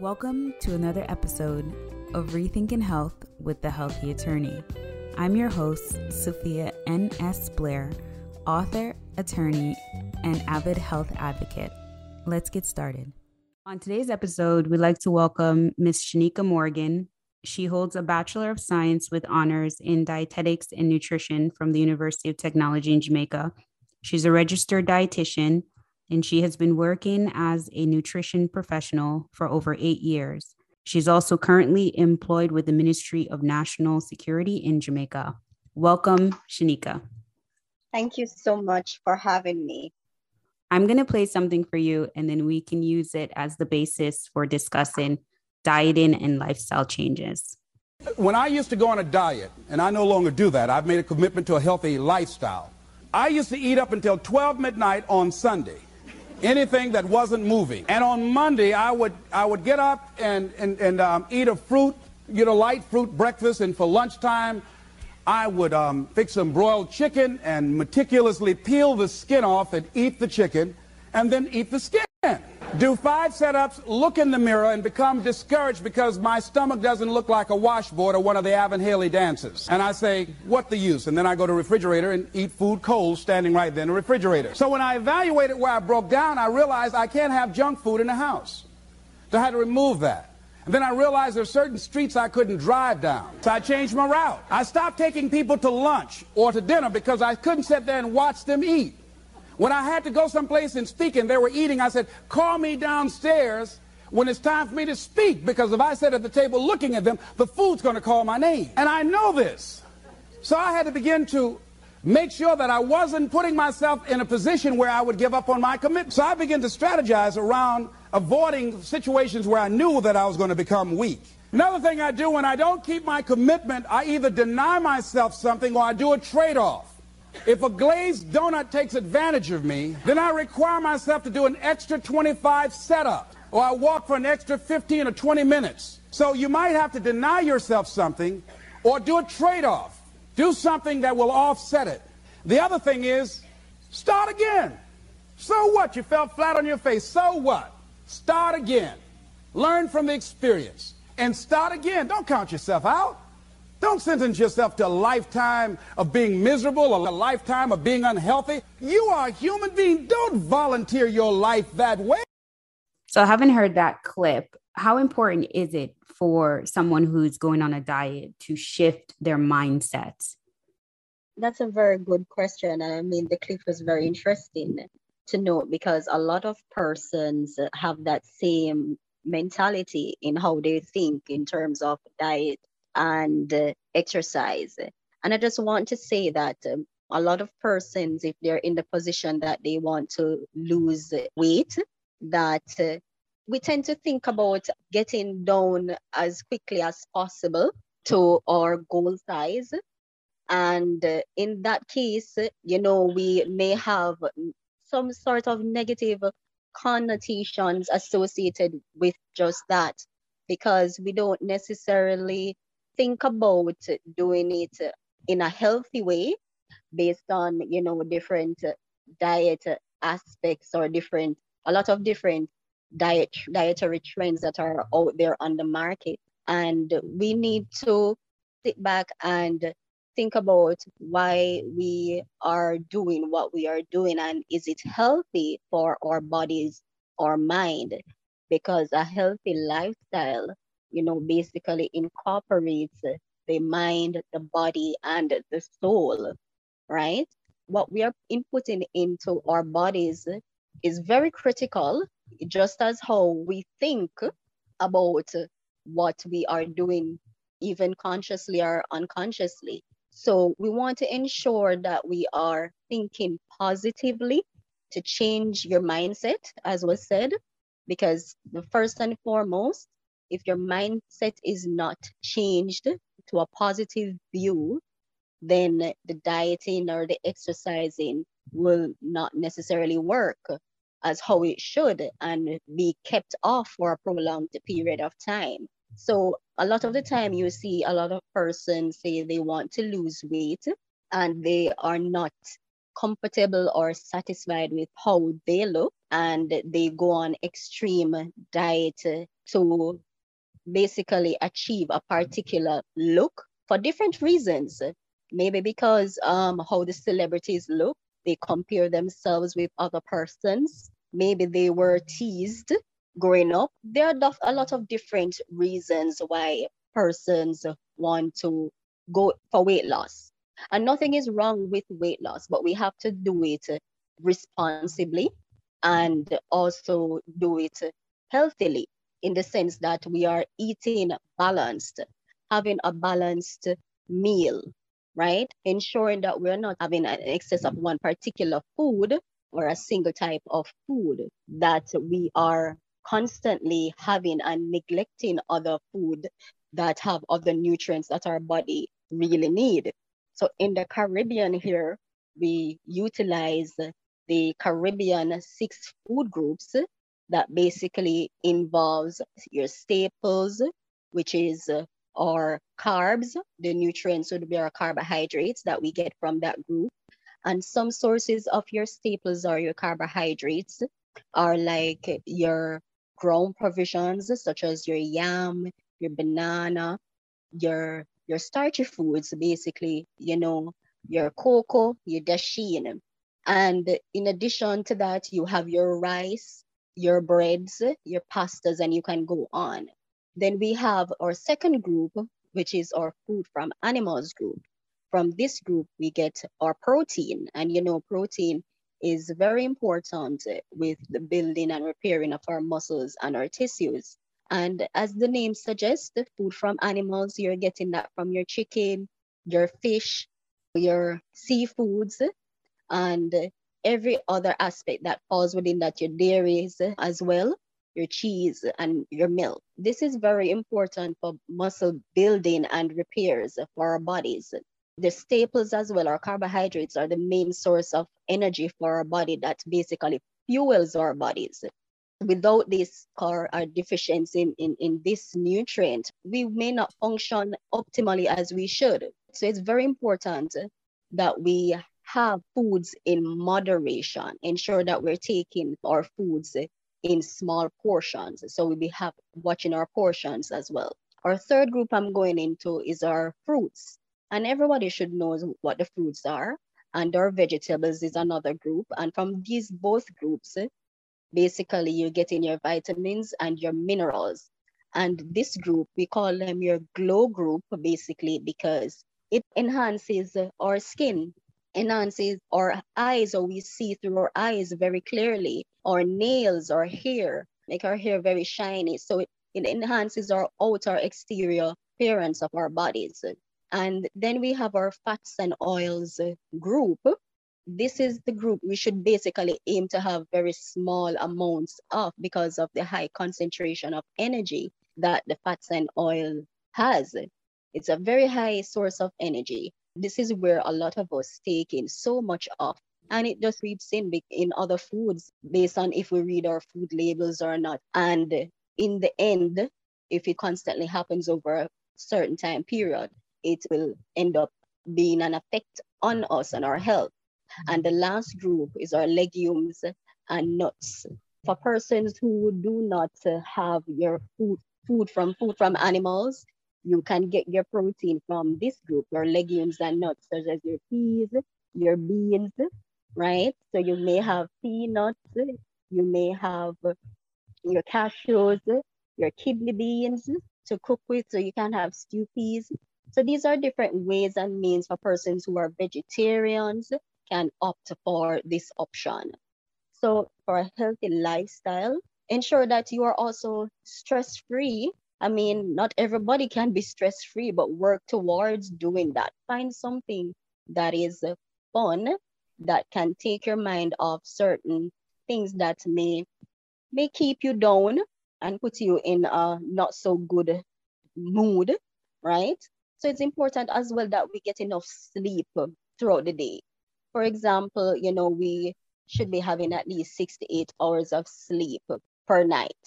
Welcome to another episode of Rethinking Health with the Healthy Attorney. I'm your host, Sophia N.S. Blair, author, attorney, and avid health advocate. Let's get started. On today's episode, we'd like to welcome Ms. Shanika Morgan. She holds a Bachelor of Science with honors in dietetics and nutrition from the University of Technology in Jamaica. She's a registered dietitian and she has been working as a nutrition professional for over eight years. She's also currently employed with the Ministry of National Security in Jamaica. Welcome, Shanika. Thank you so much for having me. I'm going to play something for you, and then we can use it as the basis for discussing dieting and lifestyle changes. When I used to go on a diet, and I no longer do that, I've made a commitment to a healthy lifestyle. I used to eat up until 12 midnight on Sunday anything that wasn't moving. And on Monday, I would, I would get up and, and, and um, eat a fruit, get a light fruit breakfast, and for lunchtime, I would um, fix some broiled chicken and meticulously peel the skin off and eat the chicken, and then eat the skin do five setups, look in the mirror, and become discouraged because my stomach doesn't look like a washboard or one of the Alvin Ailey dances. And I say, what the use? And then I go to refrigerator and eat food cold standing right there in the refrigerator. So when I evaluated where I broke down, I realized I can't have junk food in the house. So I had to remove that. And then I realized there are certain streets I couldn't drive down. So I changed my route. I stopped taking people to lunch or to dinner because I couldn't sit there and watch them eat. When I had to go someplace and speak and they were eating, I said, call me downstairs when it's time for me to speak because if I sit at the table looking at them, the food's going to call my name. And I know this. So I had to begin to make sure that I wasn't putting myself in a position where I would give up on my commitment. So I began to strategize around avoiding situations where I knew that I was going to become weak. Another thing I do when I don't keep my commitment, I either deny myself something or I do a trade-off. If a glazed donut takes advantage of me, then I require myself to do an extra 25 setup, or I walk for an extra 15 or 20 minutes. So you might have to deny yourself something or do a trade-off. Do something that will offset it. The other thing is, start again. So what? You fell flat on your face. So what? Start again. Learn from the experience and start again. Don't count yourself out. Don't sentence yourself to a lifetime of being miserable or a lifetime of being unhealthy. You are a human being. Don't volunteer your life that way. So, I haven't heard that clip. How important is it for someone who's going on a diet to shift their mindsets? That's a very good question. I mean, the clip was very interesting to note because a lot of persons have that same mentality in how they think in terms of diet and exercise. And I just want to say that um, a lot of persons, if they're in the position that they want to lose weight, that uh, we tend to think about getting down as quickly as possible to our goal size. And uh, in that case, you know, we may have some sort of negative connotations associated with just that because we don't necessarily think about doing it in a healthy way based on you know different diet aspects or different a lot of different diet dietary trends that are out there on the market. And we need to sit back and think about why we are doing what we are doing and is it healthy for our bodies or mind? Because a healthy lifestyle you know, basically incorporates the mind, the body, and the soul, right? What we are inputting into our bodies is very critical, just as how we think about what we are doing, even consciously or unconsciously. So we want to ensure that we are thinking positively to change your mindset, as was said, because the first and foremost, if your mindset is not changed to a positive view, then the dieting or the exercising will not necessarily work as how it should and be kept off for a prolonged period of time. So a lot of the time you see a lot of persons say they want to lose weight and they are not comfortable or satisfied with how they look and they go on extreme diet to basically achieve a particular look for different reasons. Maybe because um, how the celebrities look, they compare themselves with other persons. Maybe they were teased growing up. There are a lot of different reasons why persons want to go for weight loss. And nothing is wrong with weight loss, but we have to do it responsibly and also do it healthily in the sense that we are eating balanced, having a balanced meal, right? Ensuring that we're not having an excess of one particular food or a single type of food, that we are constantly having and neglecting other food that have other nutrients that our body really need. So in the Caribbean here, we utilize the Caribbean six food groups that basically involves your staples, which is uh, our carbs, the nutrients would be our carbohydrates that we get from that group. And some sources of your staples or your carbohydrates are like your ground provisions, such as your yam, your banana, your your starchy foods, basically, you know, your cocoa, your dasheen. And in addition to that, you have your rice, your breads, your pastas, and you can go on. Then we have our second group, which is our food from animals group. From this group, we get our protein. And you know, protein is very important with the building and repairing of our muscles and our tissues. And as the name suggests, the food from animals, you're getting that from your chicken, your fish, your seafoods, and every other aspect that falls within that, your dairies uh, as well, your cheese and your milk. This is very important for muscle building and repairs for our bodies. The staples as well, our carbohydrates are the main source of energy for our body that basically fuels our bodies without this or our uh, deficiency in, in, in this nutrient, we may not function optimally as we should. So it's very important that we have foods in moderation, ensure that we're taking our foods in small portions. So we be have watching our portions as well. Our third group I'm going into is our fruits. And everybody should know what the fruits are. And our vegetables is another group. And from these both groups, basically you're getting your vitamins and your minerals. And this group, we call them your glow group, basically, because it enhances our skin, enhances our eyes, so we see through our eyes very clearly, our nails, our hair, make our hair very shiny. So it, it enhances our outer exterior appearance of our bodies. And then we have our fats and oils group, this is the group we should basically aim to have very small amounts of because of the high concentration of energy that the fats and oil has. It's a very high source of energy. This is where a lot of us take in so much of. And it just reaps in in other foods based on if we read our food labels or not. And in the end, if it constantly happens over a certain time period, it will end up being an effect on us and our health. And the last group is our legumes and nuts. For persons who do not have your food, food from food from animals, you can get your protein from this group, your legumes and nuts, such as your peas, your beans, right? So you may have peanuts, you may have your cashews, your kidney beans to cook with, so you can have stew peas. So these are different ways and means for persons who are vegetarians can opt for this option. So for a healthy lifestyle, ensure that you are also stress-free. I mean, not everybody can be stress-free, but work towards doing that. Find something that is fun, that can take your mind off certain things that may may keep you down and put you in a not so good mood, right? So it's important as well that we get enough sleep throughout the day. For example, you know, we should be having at least six to eight hours of sleep per night.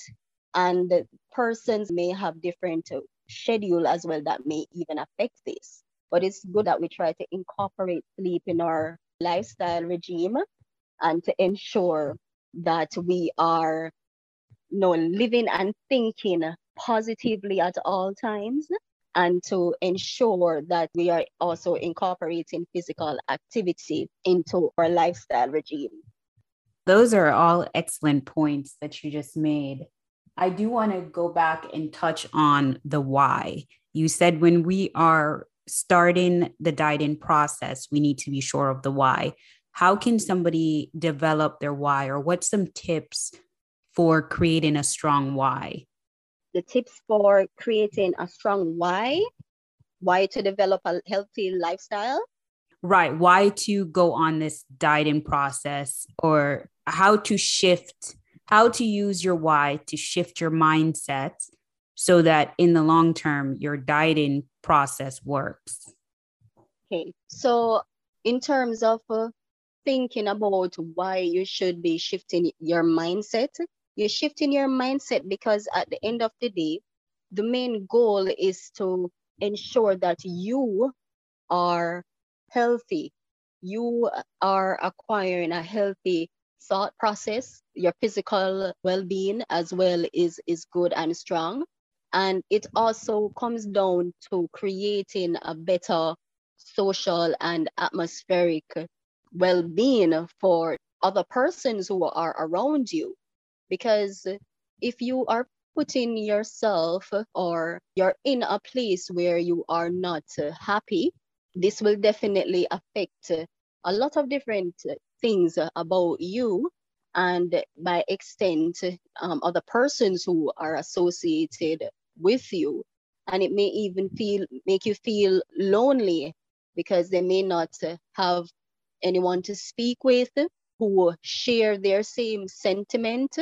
And persons may have different uh, schedule as well that may even affect this. But it's good that we try to incorporate sleep in our lifestyle regime and to ensure that we are you know, living and thinking positively at all times and to ensure that we are also incorporating physical activity into our lifestyle regime. Those are all excellent points that you just made. I do want to go back and touch on the why. You said when we are starting the dieting process, we need to be sure of the why. How can somebody develop their why, or what's some tips for creating a strong why? The tips for creating a strong why, why to develop a healthy lifestyle. Right. Why to go on this dieting process or how to shift, how to use your why to shift your mindset so that in the long term, your dieting process works. Okay. So, in terms of uh, thinking about why you should be shifting your mindset, you're shifting your mindset because at the end of the day, the main goal is to ensure that you are healthy. You are acquiring a healthy thought process. Your physical well-being as well is, is good and strong. And it also comes down to creating a better social and atmospheric well-being for other persons who are around you because if you are putting yourself or you're in a place where you are not happy, this will definitely affect a lot of different things about you and by extent um, other persons who are associated with you and it may even feel make you feel lonely because they may not have anyone to speak with who share their same sentiment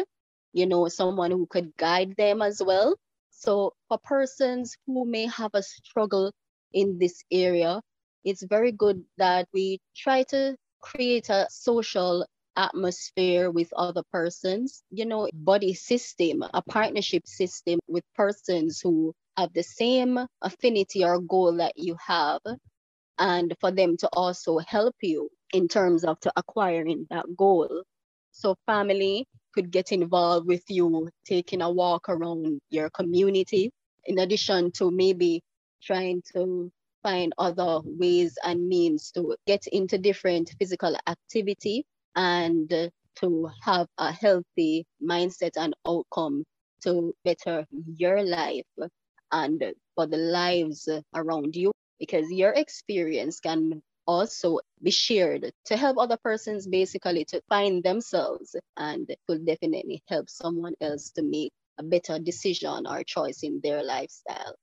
you know, someone who could guide them as well. So for persons who may have a struggle in this area, it's very good that we try to create a social atmosphere with other persons, you know, body system, a partnership system with persons who have the same affinity or goal that you have, and for them to also help you in terms of to acquiring that goal. So family, could get involved with you taking a walk around your community, in addition to maybe trying to find other ways and means to get into different physical activity and to have a healthy mindset and outcome to better your life and for the lives around you because your experience can also be shared to help other persons basically to find themselves and will definitely help someone else to make a better decision or choice in their lifestyle.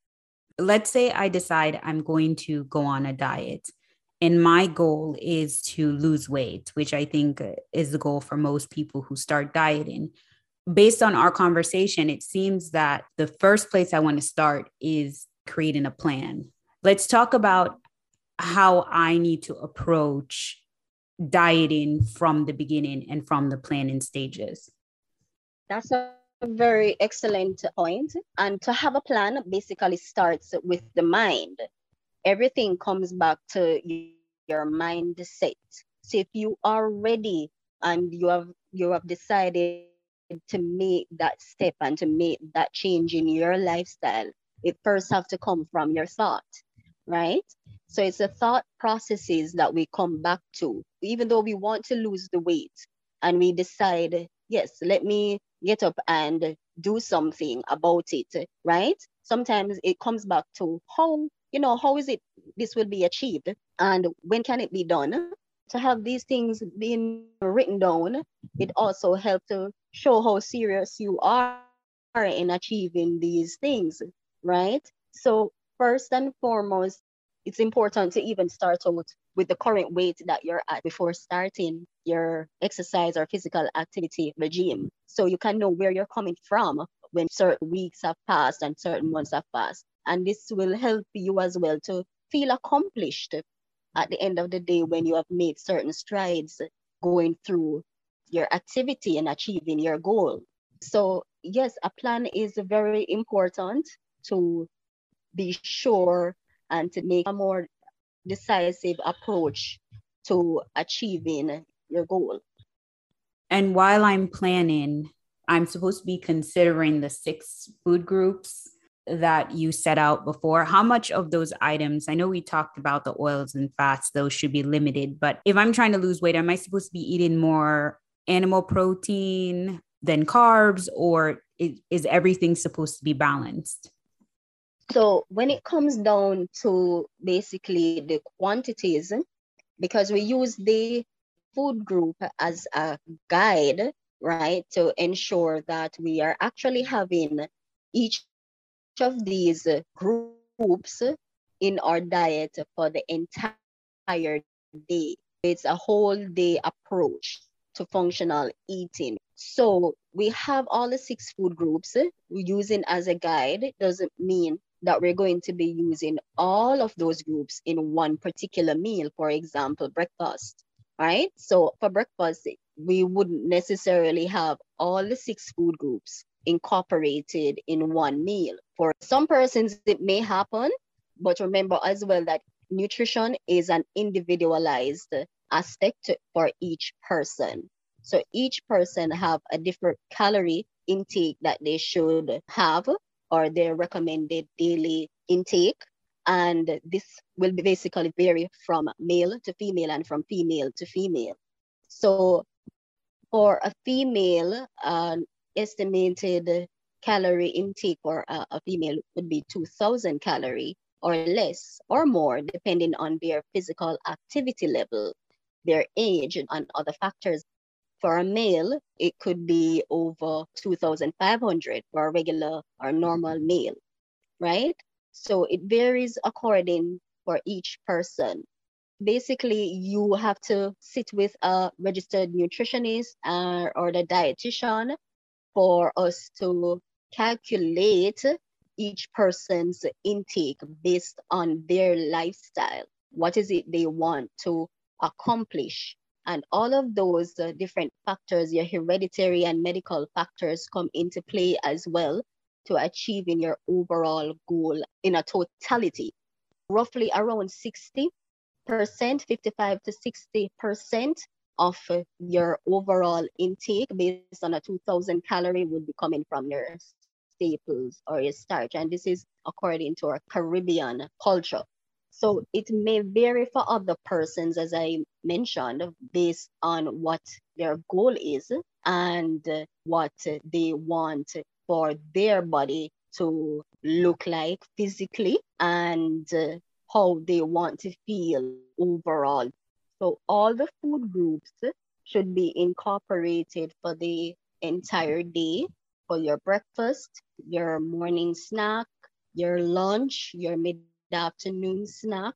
Let's say I decide I'm going to go on a diet and my goal is to lose weight, which I think is the goal for most people who start dieting. Based on our conversation, it seems that the first place I want to start is creating a plan. Let's talk about how I need to approach dieting from the beginning and from the planning stages. That's a very excellent point. And to have a plan basically starts with the mind. Everything comes back to your mindset. So if you are ready and you have you have decided to make that step and to make that change in your lifestyle, it first have to come from your thought, right? So it's the thought processes that we come back to, even though we want to lose the weight and we decide, yes, let me get up and do something about it, right? Sometimes it comes back to how, you know, how is it this will be achieved and when can it be done? To have these things being written down, it also helps to show how serious you are in achieving these things, right? So first and foremost, it's important to even start out with the current weight that you're at before starting your exercise or physical activity regime. So you can know where you're coming from when certain weeks have passed and certain months have passed. And this will help you as well to feel accomplished at the end of the day when you have made certain strides going through your activity and achieving your goal. So, yes, a plan is very important to be sure and to make a more decisive approach to achieving your goal. And while I'm planning, I'm supposed to be considering the six food groups that you set out before. How much of those items, I know we talked about the oils and fats, those should be limited, but if I'm trying to lose weight, am I supposed to be eating more animal protein than carbs, or is, is everything supposed to be balanced? So when it comes down to basically the quantities, because we use the food group as a guide, right, to ensure that we are actually having each of these groups in our diet for the entire day. It's a whole day approach to functional eating. So we have all the six food groups using as a guide. Doesn't mean that we're going to be using all of those groups in one particular meal, for example, breakfast, right? So for breakfast, we wouldn't necessarily have all the six food groups incorporated in one meal. For some persons, it may happen, but remember as well that nutrition is an individualized aspect for each person. So each person have a different calorie intake that they should have or their recommended daily intake. And this will be basically vary from male to female and from female to female. So for a female, uh, estimated calorie intake for a, a female would be 2000 calorie or less or more, depending on their physical activity level, their age, and other factors. For a male, it could be over 2,500 for a regular or normal male, right? So it varies according for each person. Basically, you have to sit with a registered nutritionist uh, or the dietitian for us to calculate each person's intake based on their lifestyle. What is it they want to accomplish and all of those uh, different factors, your hereditary and medical factors come into play as well to achieving your overall goal in a totality. Roughly around 60%, 55 to 60% of your overall intake based on a 2000 calorie would be coming from your staples or your starch. And this is according to our Caribbean culture. So it may vary for other persons, as I mentioned, based on what their goal is and what they want for their body to look like physically and uh, how they want to feel overall. So all the food groups should be incorporated for the entire day for your breakfast, your morning snack, your lunch, your mid afternoon snack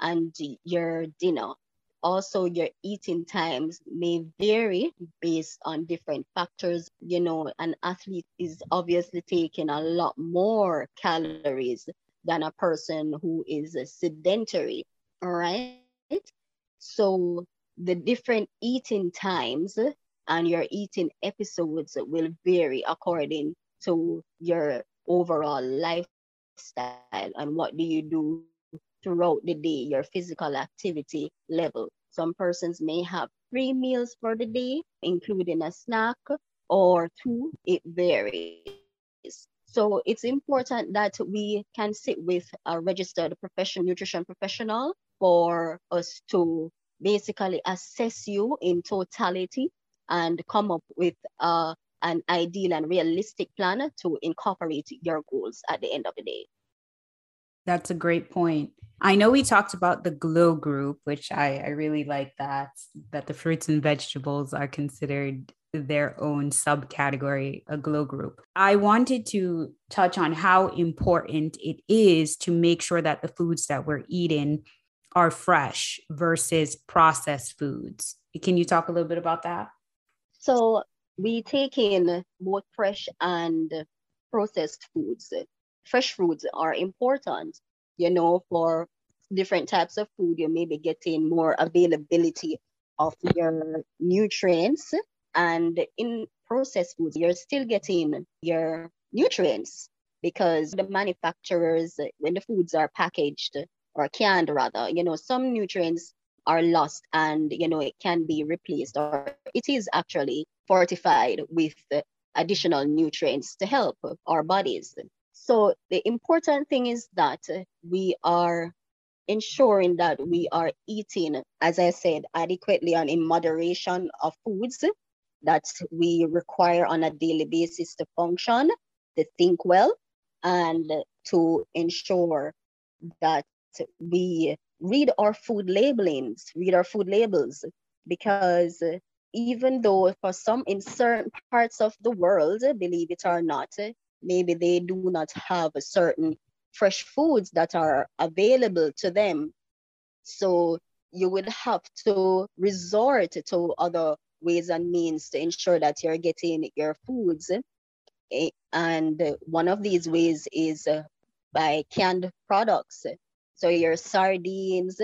and your dinner. Also, your eating times may vary based on different factors. You know, an athlete is obviously taking a lot more calories than a person who is sedentary. All right. So, the different eating times and your eating episodes will vary according to your overall lifestyle and what do you do throughout the day, your physical activity level. Some persons may have three meals for the day, including a snack or two, it varies. So it's important that we can sit with a registered professional nutrition professional for us to basically assess you in totality and come up with a an ideal and realistic plan to incorporate your goals at the end of the day. That's a great point. I know we talked about the glow group, which I, I really like that, that the fruits and vegetables are considered their own subcategory, a glow group. I wanted to touch on how important it is to make sure that the foods that we're eating are fresh versus processed foods. Can you talk a little bit about that? So, we take in both fresh and processed foods. Fresh foods are important, you know, for different types of food. You may be getting more availability of your nutrients. And in processed foods, you're still getting your nutrients because the manufacturers, when the foods are packaged or canned rather, you know, some nutrients are lost and you know it can be replaced or it is actually fortified with additional nutrients to help our bodies so the important thing is that we are ensuring that we are eating as i said adequately and in moderation of foods that we require on a daily basis to function to think well and to ensure that we read our food labelings, read our food labels, because even though for some in certain parts of the world, believe it or not, maybe they do not have a certain fresh foods that are available to them. So you would have to resort to other ways and means to ensure that you're getting your foods. And one of these ways is by canned products. So your sardines,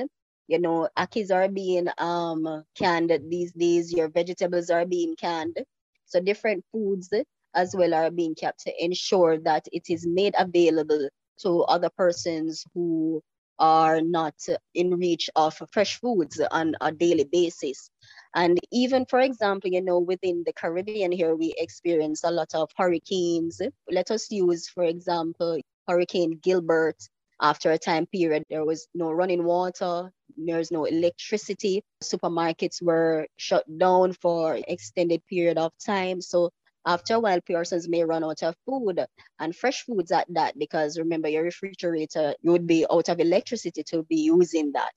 you know, ackees are being um, canned these days, your vegetables are being canned. So different foods as well are being kept to ensure that it is made available to other persons who are not in reach of fresh foods on a daily basis. And even, for example, you know, within the Caribbean here, we experience a lot of hurricanes. Let us use, for example, Hurricane Gilbert after a time period, there was no running water, there's no electricity. Supermarkets were shut down for extended period of time. So after a while, persons may run out of food and fresh foods at that, because remember your refrigerator, you would be out of electricity to be using that.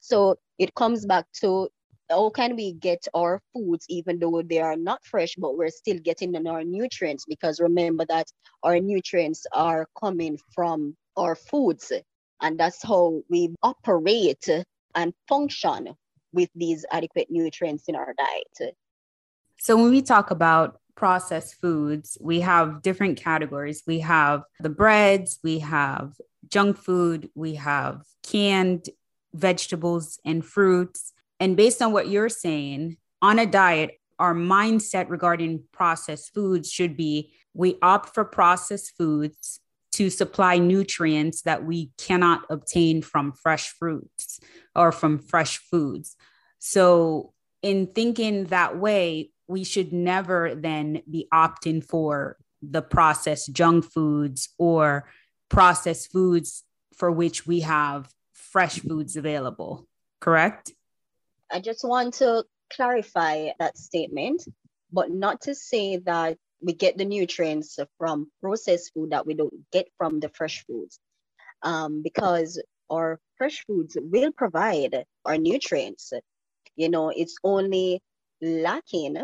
So it comes back to how can we get our foods even though they are not fresh but we're still getting in our nutrients because remember that our nutrients are coming from our foods. And that's how we operate and function with these adequate nutrients in our diet. So, when we talk about processed foods, we have different categories. We have the breads, we have junk food, we have canned vegetables and fruits. And based on what you're saying, on a diet, our mindset regarding processed foods should be we opt for processed foods to supply nutrients that we cannot obtain from fresh fruits or from fresh foods. So, in thinking that way, we should never then be opting for the processed junk foods or processed foods for which we have fresh foods available, correct? I just want to clarify that statement, but not to say that we get the nutrients from processed food that we don't get from the fresh foods um, because our fresh foods will provide our nutrients you know it's only lacking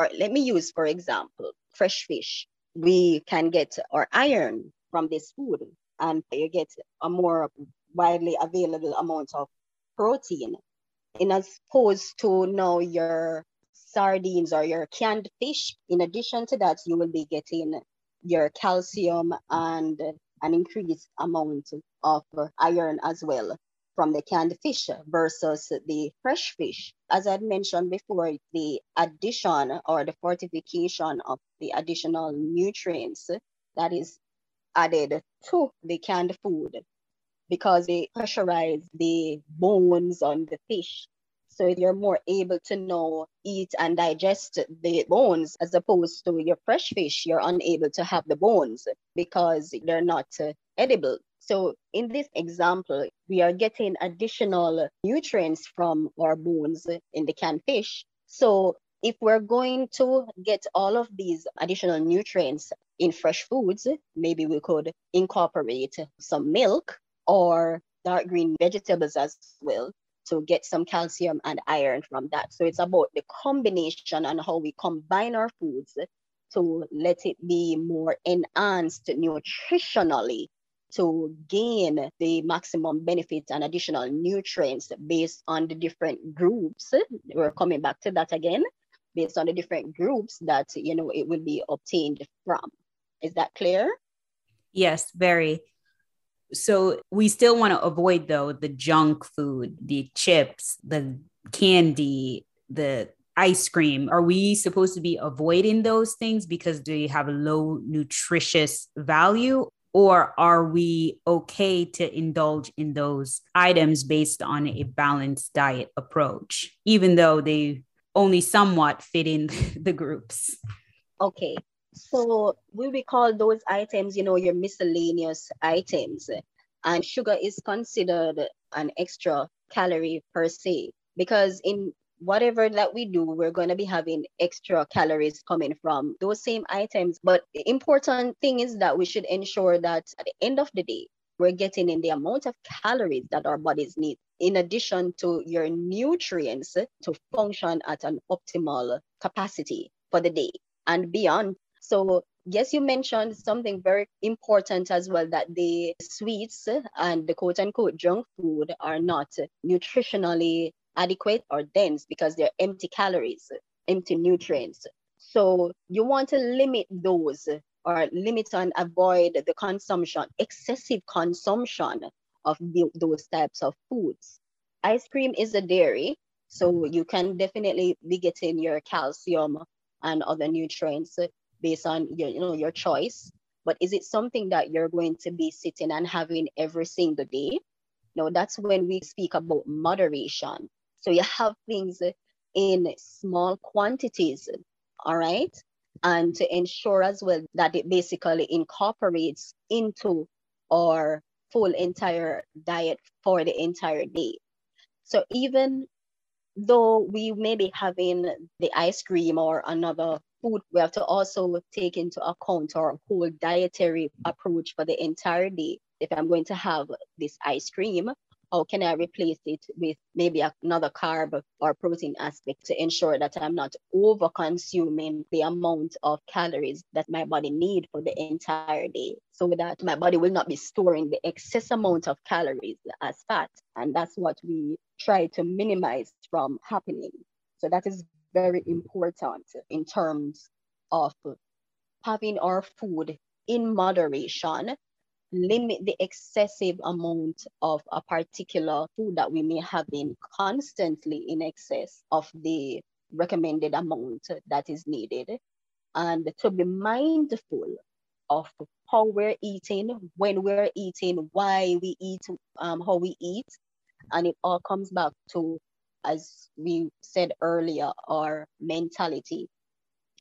or let me use for example fresh fish we can get our iron from this food and you get a more widely available amount of protein in as opposed to now your sardines or your canned fish. In addition to that, you will be getting your calcium and an increased amount of iron as well from the canned fish versus the fresh fish. As I mentioned before, the addition or the fortification of the additional nutrients that is added to the canned food because they pressurize the bones on the fish so you're more able to know, eat and digest the bones as opposed to your fresh fish, you're unable to have the bones because they're not uh, edible. So in this example, we are getting additional nutrients from our bones in the canned fish. So if we're going to get all of these additional nutrients in fresh foods, maybe we could incorporate some milk or dark green vegetables as well to get some calcium and iron from that. So it's about the combination and how we combine our foods to let it be more enhanced nutritionally to gain the maximum benefits and additional nutrients based on the different groups. We're coming back to that again, based on the different groups that you know it will be obtained from. Is that clear? Yes, very. So we still want to avoid though the junk food, the chips, the candy, the ice cream. Are we supposed to be avoiding those things because they have low nutritious value? Or are we okay to indulge in those items based on a balanced diet approach, even though they only somewhat fit in the groups? Okay. So we will call those items, you know, your miscellaneous items. And sugar is considered an extra calorie per se because in whatever that we do, we're going to be having extra calories coming from those same items. But the important thing is that we should ensure that at the end of the day, we're getting in the amount of calories that our bodies need, in addition to your nutrients to function at an optimal capacity for the day and beyond. So, yes, you mentioned something very important as well that the sweets and the quote unquote junk food are not nutritionally adequate or dense because they're empty calories, empty nutrients. So you want to limit those or limit and avoid the consumption, excessive consumption of the, those types of foods. Ice cream is a dairy, so you can definitely be getting your calcium and other nutrients based on your, you know, your choice. But is it something that you're going to be sitting and having every single day? No, that's when we speak about moderation. So you have things in small quantities, all right? And to ensure as well that it basically incorporates into our full entire diet for the entire day. So even though we may be having the ice cream or another food, we have to also take into account our whole dietary approach for the entire day. If I'm going to have this ice cream, how can I replace it with maybe another carb or protein aspect to ensure that I'm not over consuming the amount of calories that my body need for the entire day so that my body will not be storing the excess amount of calories as fat. And that's what we try to minimize from happening. So that is very important in terms of having our food in moderation limit the excessive amount of a particular food that we may have been constantly in excess of the recommended amount that is needed and to be mindful of how we're eating, when we're eating, why we eat, um, how we eat. And it all comes back to, as we said earlier, our mentality.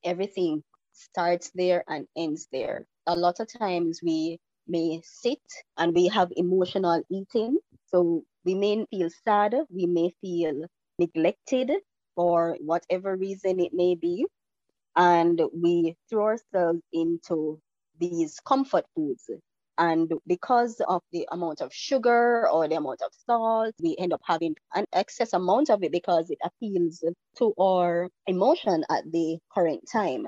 Everything starts there and ends there. A lot of times we may sit and we have emotional eating. So we may feel sad, we may feel neglected for whatever reason it may be. And we throw ourselves into these comfort foods. And because of the amount of sugar or the amount of salt, we end up having an excess amount of it because it appeals to our emotion at the current time.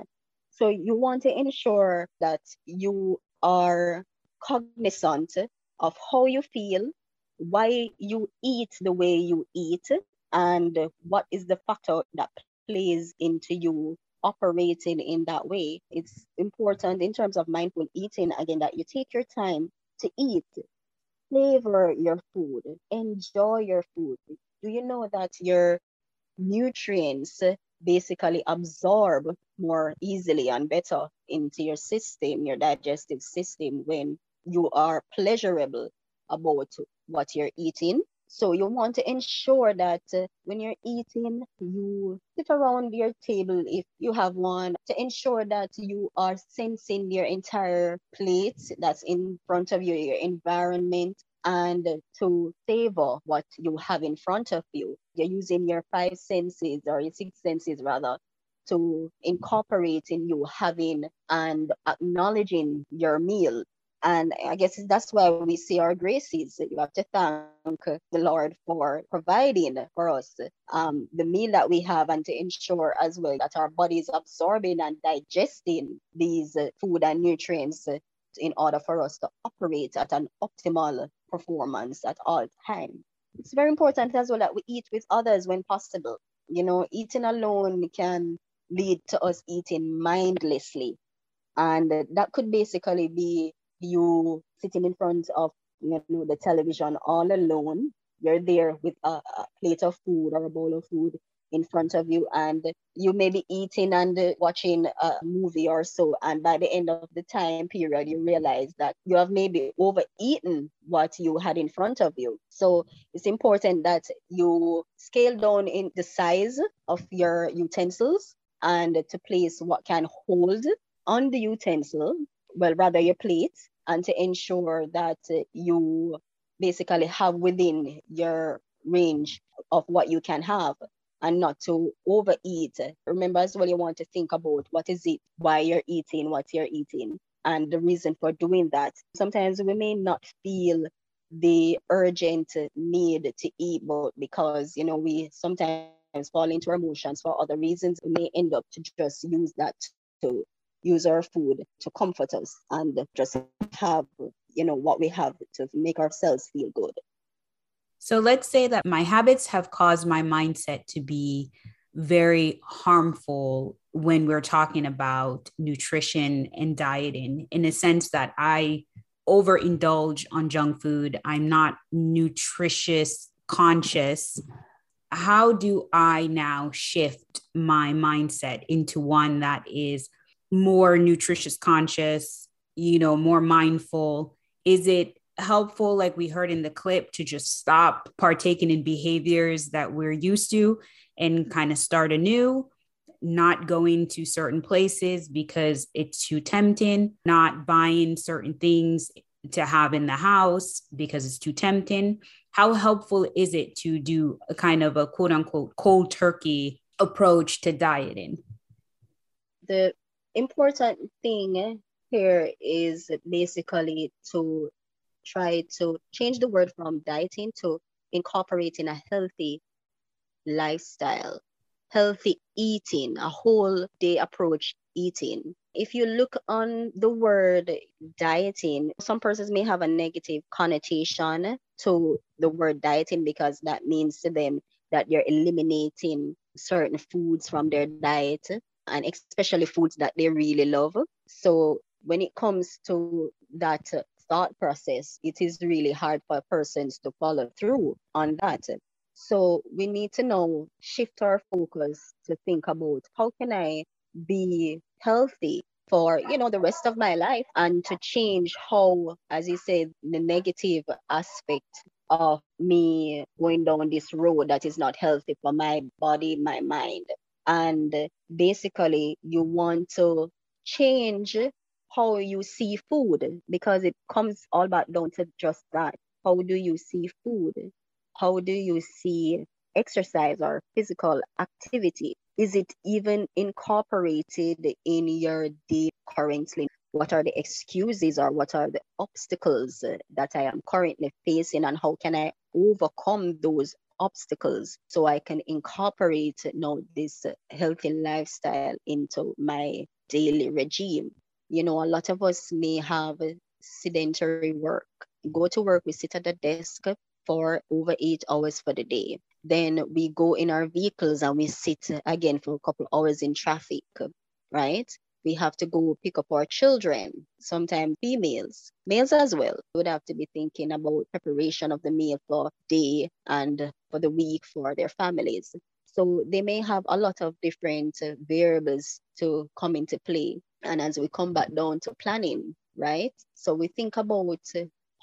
So you want to ensure that you are cognizant of how you feel, why you eat the way you eat, and what is the factor that plays into you operating in that way. It's important in terms of mindful eating, again, that you take your time to eat, savor your food, enjoy your food. Do you know that your nutrients basically absorb more easily and better into your system, your digestive system, when you are pleasurable about what you're eating. So you want to ensure that uh, when you're eating, you sit around your table if you have one to ensure that you are sensing your entire plate that's in front of you, your environment, and to savor what you have in front of you. You're using your five senses or your six senses rather to incorporate in you having and acknowledging your meal and I guess that's why we see our graces. You have to thank the Lord for providing for us um, the meal that we have and to ensure as well that our body is absorbing and digesting these food and nutrients in order for us to operate at an optimal performance at all times. It's very important as well that we eat with others when possible. You know, eating alone can lead to us eating mindlessly. And that could basically be you sitting in front of you know the television all alone you're there with a, a, plate of food or a bowl of food in front of you and you may be eating and watching a movie or so and by the end of the time period you realize that you have maybe overeaten what you had in front of you. So it's important that you scale down in the size of your utensils and to place what can hold on the utensil well rather your plate and to ensure that you basically have within your range of what you can have and not to overeat. Remember as well, you want to think about what is it, why you're eating, what you're eating, and the reason for doing that. Sometimes we may not feel the urgent need to eat, but because, you know, we sometimes fall into emotions for other reasons, we may end up to just use that to use our food to comfort us and just have, you know, what we have to make ourselves feel good. So let's say that my habits have caused my mindset to be very harmful when we're talking about nutrition and dieting in a sense that I overindulge on junk food. I'm not nutritious conscious. How do I now shift my mindset into one that is more nutritious conscious, you know, more mindful? Is it helpful, like we heard in the clip, to just stop partaking in behaviors that we're used to and kind of start anew, not going to certain places because it's too tempting, not buying certain things to have in the house because it's too tempting. How helpful is it to do a kind of a quote unquote cold turkey approach to dieting? The important thing here is basically to try to change the word from dieting to incorporating a healthy lifestyle, healthy eating, a whole day approach eating. If you look on the word dieting, some persons may have a negative connotation to the word dieting because that means to them that you're eliminating certain foods from their diet and especially foods that they really love. So when it comes to that thought process, it is really hard for persons to follow through on that. So we need to now shift our focus to think about how can I be healthy for you know the rest of my life and to change how as you said the negative aspect of me going down this road that is not healthy for my body my mind and basically you want to change how you see food because it comes all back down to just that. How do you see food? How do you see exercise or physical activity? Is it even incorporated in your day currently? What are the excuses or what are the obstacles that I am currently facing, and how can I overcome those obstacles so I can incorporate you know, this healthy lifestyle into my daily regime? You know, a lot of us may have sedentary work. Go to work, we sit at the desk for over eight hours for the day. Then we go in our vehicles and we sit again for a couple hours in traffic, right? We have to go pick up our children, sometimes females, males as well. We would have to be thinking about preparation of the meal for day and for the week for their families. So they may have a lot of different variables to come into play. And as we come back down to planning, right? So we think about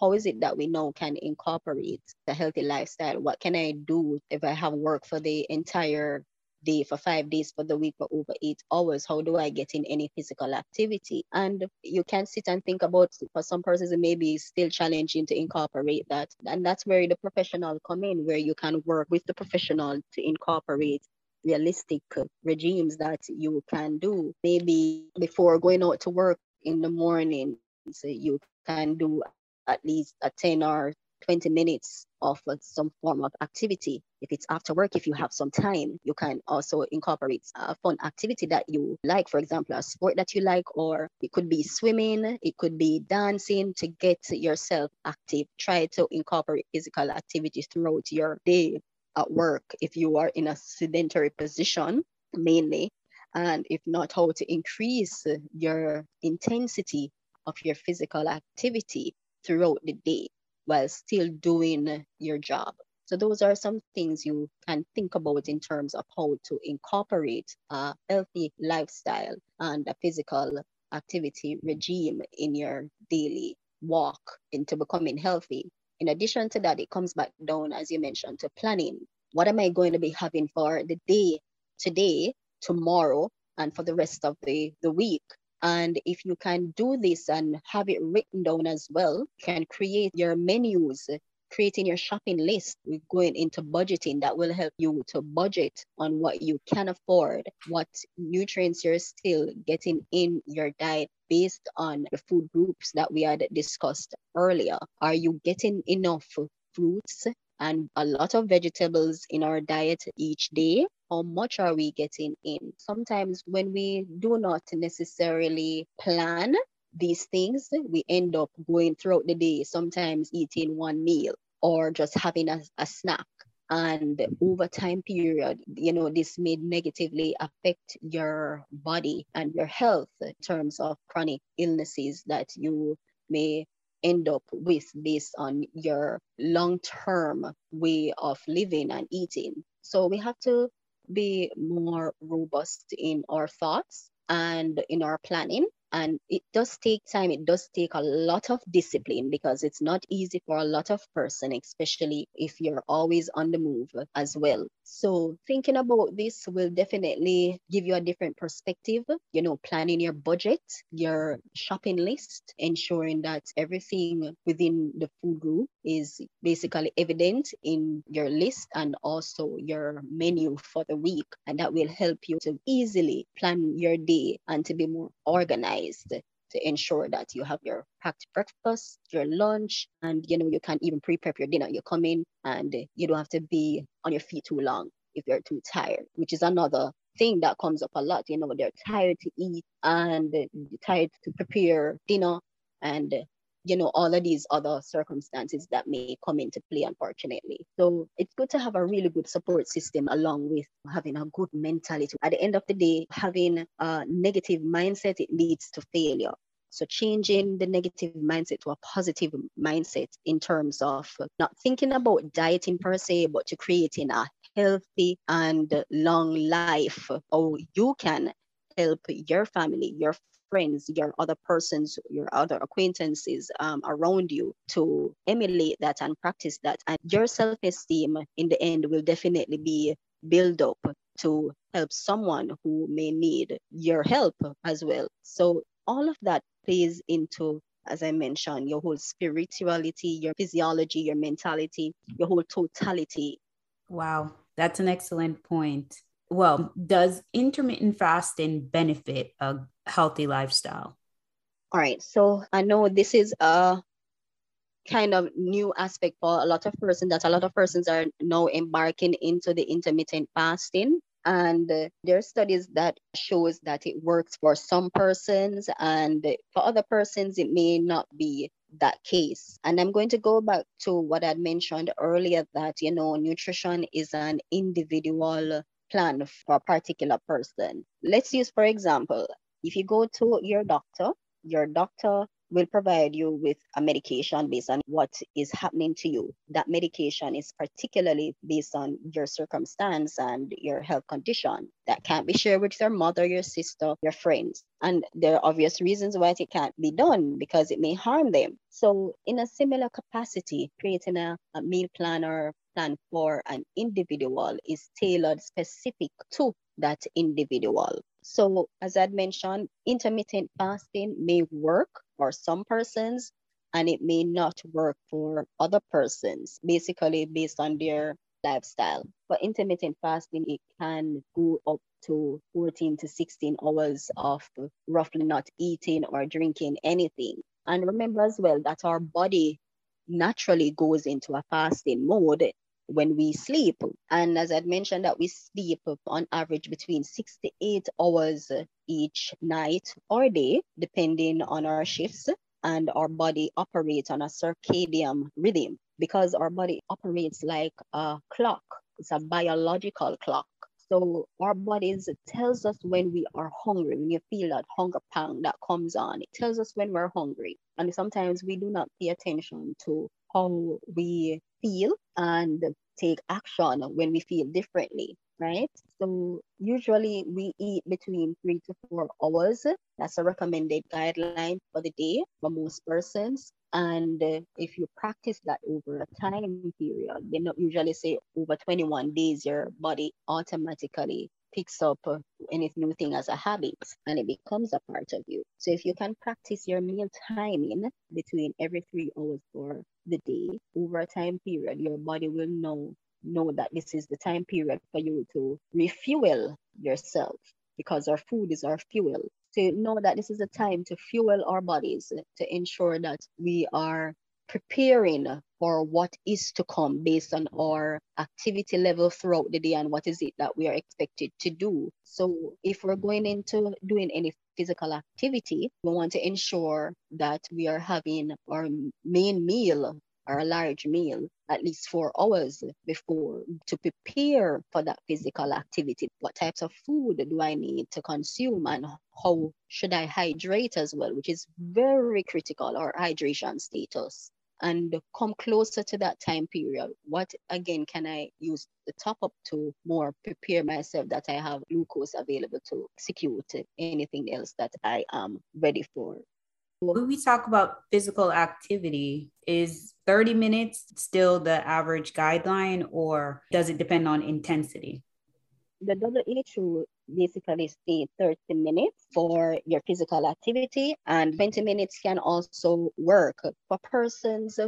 how is it that we now can incorporate a healthy lifestyle? What can I do if I have work for the entire day for five days for the week for over eight hours how do i get in any physical activity and you can sit and think about for some persons it may be still challenging to incorporate that and that's where the professional come in where you can work with the professional to incorporate realistic regimes that you can do. Maybe before going out to work in the morning, so you can do at least a 10 or 20 minutes of uh, some form of activity. If it's after work, if you have some time, you can also incorporate a fun activity that you like, for example, a sport that you like, or it could be swimming, it could be dancing to get yourself active. Try to incorporate physical activities throughout your day at work if you are in a sedentary position mainly, and if not, how to increase your intensity of your physical activity throughout the day while still doing your job. So those are some things you can think about in terms of how to incorporate a healthy lifestyle and a physical activity regime in your daily walk into becoming healthy. In addition to that, it comes back down, as you mentioned, to planning. What am I going to be having for the day today, tomorrow, and for the rest of the, the week? And if you can do this and have it written down as well, you can create your menus creating your shopping list we're going into budgeting that will help you to budget on what you can afford what nutrients you're still getting in your diet based on the food groups that we had discussed earlier. Are you getting enough fruits and a lot of vegetables in our diet each day how much are we getting in sometimes when we do not necessarily plan these things, we end up going throughout the day, sometimes eating one meal or just having a, a snack. And over time period, you know, this may negatively affect your body and your health in terms of chronic illnesses that you may end up with based on your long-term way of living and eating. So we have to be more robust in our thoughts and in our planning and it does take time. It does take a lot of discipline because it's not easy for a lot of person especially if you're always on the move as well. So thinking about this will definitely give you a different perspective you know planning your budget your shopping list ensuring that everything within the food group is basically evident in your list and also your menu for the week. And that will help you to easily plan your day and to be more organized organized to ensure that you have your packed breakfast, your lunch, and you know you can even pre-prep your dinner. You come in and you don't have to be on your feet too long if you're too tired, which is another thing that comes up a lot. You know, they're tired to eat and tired to prepare dinner, and you know, all of these other circumstances that may come into play, unfortunately. So it's good to have a really good support system along with having a good mentality. At the end of the day, having a negative mindset, it leads to failure. So changing the negative mindset to a positive mindset in terms of not thinking about dieting per se, but to creating a healthy and long life, or you can help your family, your friends, your other persons, your other acquaintances um, around you to emulate that and practice that. And your self esteem in the end will definitely be built up to help someone who may need your help as well. So, all of that plays into as I mentioned, your whole spirituality, your physiology, your mentality, your whole totality. Wow, that's an excellent point well, does intermittent fasting benefit a healthy lifestyle? All right. So I know this is a kind of new aspect for a lot of persons that a lot of persons are now embarking into the intermittent fasting and uh, there are studies that shows that it works for some persons and for other persons it may not be that case and i'm going to go back to what i mentioned earlier that you know nutrition is an individual plan for a particular person. Let's use, for example, if you go to your doctor, your doctor will provide you with a medication based on what is happening to you. That medication is particularly based on your circumstance and your health condition that can't be shared with your mother, your sister, your friends. And there are obvious reasons why it can't be done because it may harm them. So, in a similar capacity, creating a, a meal plan or plan for an individual is tailored specific to that individual. So, as I mentioned, intermittent fasting may work for some persons and it may not work for other persons, basically based on their lifestyle. For intermittent fasting, it can go up to 14 to 16 hours of roughly not eating or drinking anything. And remember as well that our body naturally goes into a fasting mode when we sleep. And as I'd mentioned that we sleep on average between six to eight hours each night or day, depending on our shifts. And our body operates on a circadian rhythm because our body operates like a clock. It's a biological clock. So our bodies tells us when we are hungry, when you feel that hunger pang that comes on, it tells us when we're hungry. And sometimes we do not pay attention to how we feel and take action when we feel differently, right? So usually we eat between three to four hours. That's a recommended guideline for the day for most persons. And if you practice that over a time period, they not usually say over 21 days, your body automatically picks up any new thing as a habit and it becomes a part of you. So if you can practice your meal timing between every three hours for the day over a time period, your body will know know that this is the time period for you to refuel yourself because our food is our fuel. To know that this is a time to fuel our bodies to ensure that we are preparing for what is to come based on our activity level throughout the day and what is it that we are expected to do. So, if we're going into doing any physical activity, we want to ensure that we are having our main meal or a large meal at least four hours before to prepare for that physical activity. What types of food do I need to consume and how should I hydrate as well, which is very critical, our hydration status and come closer to that time period, what again can I use the top up to more prepare myself that I have glucose available to execute anything else that I am ready for. When we talk about physical activity, is 30 minutes still the average guideline or does it depend on intensity? The WHO basically stay 30 minutes for your physical activity and 20 minutes can also work for persons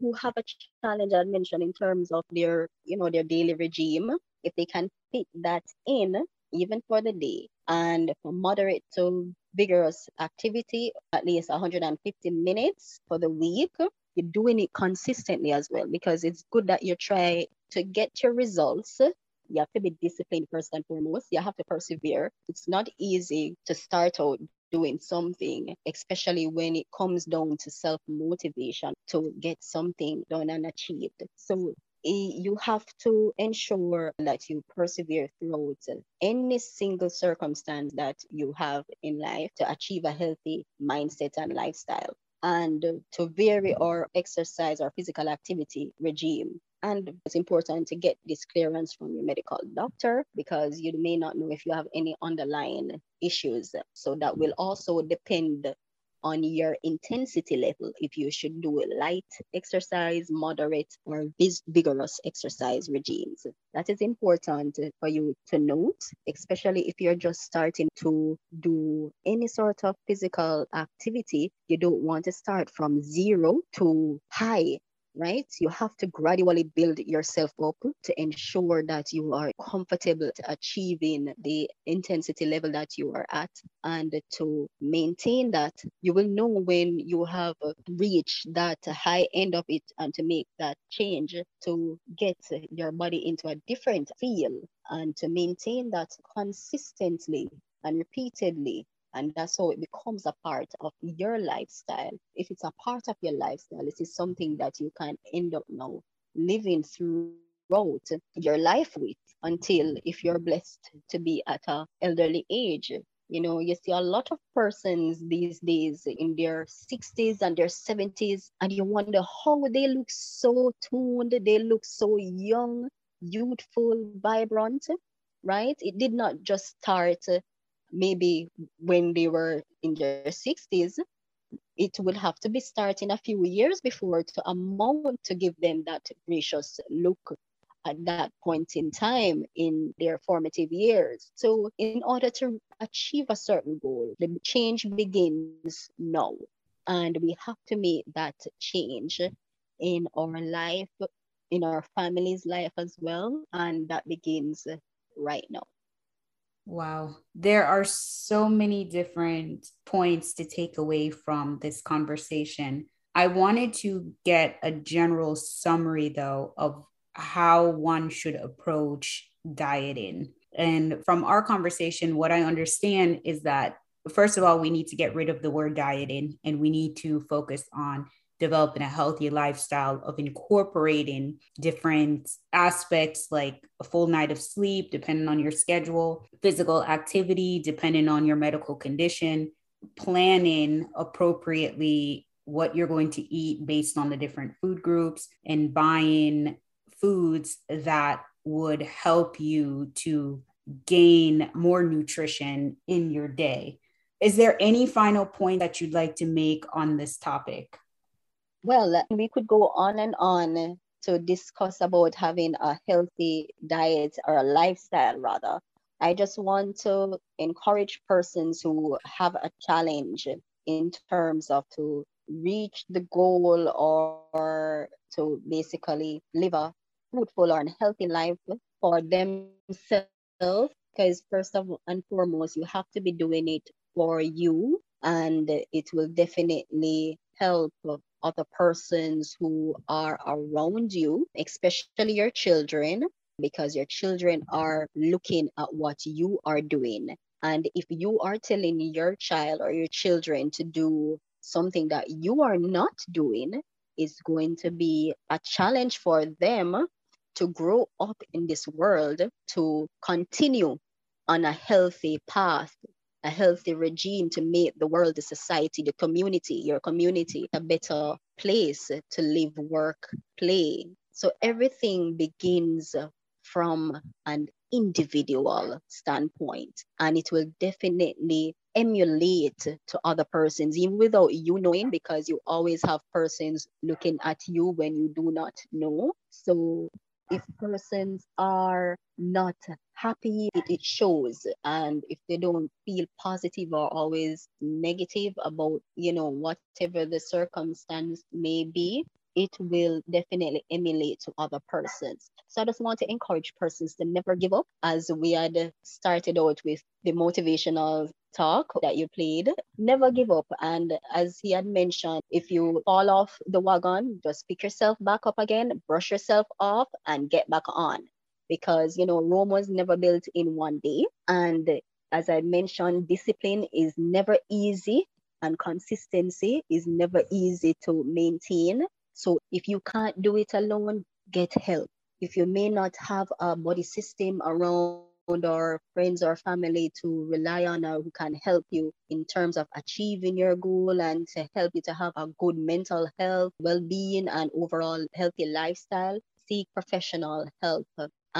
who have a challenge I mentioned in terms of their, you know, their daily regime. If they can fit that in, even for the day, and for moderate to vigorous activity, at least 150 minutes for the week, you're doing it consistently as well because it's good that you try to get your results you have to be disciplined first and foremost. You have to persevere. It's not easy to start out doing something, especially when it comes down to self motivation to get something done and achieved. So eh, you have to ensure that you persevere throughout any single circumstance that you have in life to achieve a healthy mindset and lifestyle and to vary our exercise or physical activity regime and it's important to get this clearance from your medical doctor because you may not know if you have any underlying issues. So that will also depend on your intensity level if you should do light exercise, moderate, or vigorous exercise regimes. That is important for you to note, especially if you're just starting to do any sort of physical activity. You don't want to start from zero to high right? You have to gradually build yourself up to ensure that you are comfortable achieving the intensity level that you are at and to maintain that. You will know when you have reached that high end of it and to make that change to get your body into a different feel and to maintain that consistently and repeatedly and that's how it becomes a part of your lifestyle. If it's a part of your lifestyle, this is something that you can end up now living throughout your life with until if you're blessed to be at a elderly age. You know, you see a lot of persons these days in their 60s and their 70s, and you wonder how they look so toned, they look so young, youthful, vibrant, right? It did not just start maybe when they were in their 60s, it will have to be starting a few years before to a amount to give them that gracious look at that point in time in their formative years. So, in order to achieve a certain goal, the change begins now. And we have to make that change in our life, in our family's life as well. And that begins right now. Wow. There are so many different points to take away from this conversation. I wanted to get a general summary, though, of how one should approach dieting. And from our conversation, what I understand is that, first of all, we need to get rid of the word dieting and we need to focus on developing a healthy lifestyle of incorporating different aspects like a full night of sleep, depending on your schedule, physical activity, depending on your medical condition, planning appropriately what you're going to eat based on the different food groups, and buying foods that would help you to gain more nutrition in your day. Is there any final point that you'd like to make on this topic? Well, we could go on and on to discuss about having a healthy diet or a lifestyle rather. I just want to encourage persons who have a challenge in terms of to reach the goal or to basically live a fruitful or healthy life for themselves. Because first of all and foremost, you have to be doing it for you, and it will definitely help other persons who are around you, especially your children, because your children are looking at what you are doing. And if you are telling your child or your children to do something that you are not doing, is going to be a challenge for them to grow up in this world, to continue on a healthy path a healthy regime to make the world, the society, the community, your community, a better place to live, work, play. So everything begins from an individual standpoint, and it will definitely emulate to other persons, even without you knowing, because you always have persons looking at you when you do not know. So if uh-huh. persons are not happy, it, it shows. And if they don't feel positive or always negative about, you know, whatever the circumstance may be, it will definitely emulate to other persons. So I just want to encourage persons to never give up, as we had started out with the motivational talk that you played. Never give up. And as he had mentioned, if you fall off the wagon, just pick yourself back up again, brush yourself off, and get back on. Because, you know, Rome was never built in one day. And as I mentioned, discipline is never easy and consistency is never easy to maintain. So if you can't do it alone, get help. If you may not have a body system around or friends or family to rely on or who can help you in terms of achieving your goal and to help you to have a good mental health, well-being and overall healthy lifestyle, seek professional help.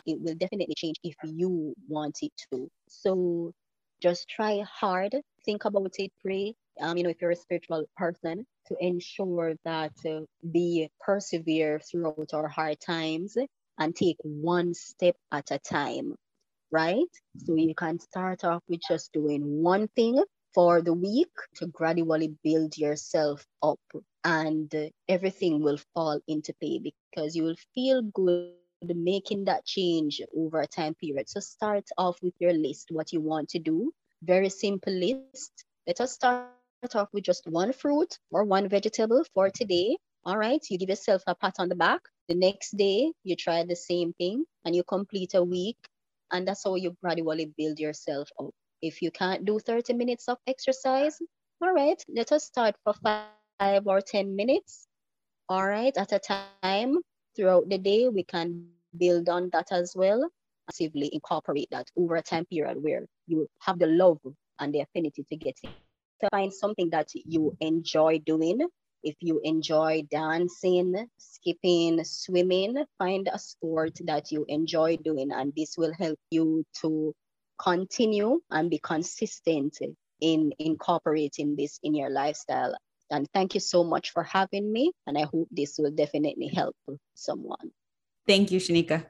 It will definitely change if you want it to. So just try hard, think about it, pray. Um, you know, if you're a spiritual person, to ensure that uh, be persevere throughout our hard times and take one step at a time, right? So you can start off with just doing one thing for the week to gradually build yourself up and uh, everything will fall into play because you will feel good making that change over a time period. So start off with your list, what you want to do. Very simple list. Let us start off with just one fruit or one vegetable for today. All right, you give yourself a pat on the back. The next day, you try the same thing and you complete a week. And that's how you gradually build yourself up. If you can't do 30 minutes of exercise, all right, let us start for five or 10 minutes. All right, at a time throughout the day, we can build on that as well. Actively incorporate that over a time period where you have the love and the affinity to get it find something that you enjoy doing. If you enjoy dancing, skipping, swimming, find a sport that you enjoy doing, and this will help you to continue and be consistent in incorporating this in your lifestyle. And thank you so much for having me. And I hope this will definitely help someone. Thank you, Shanika.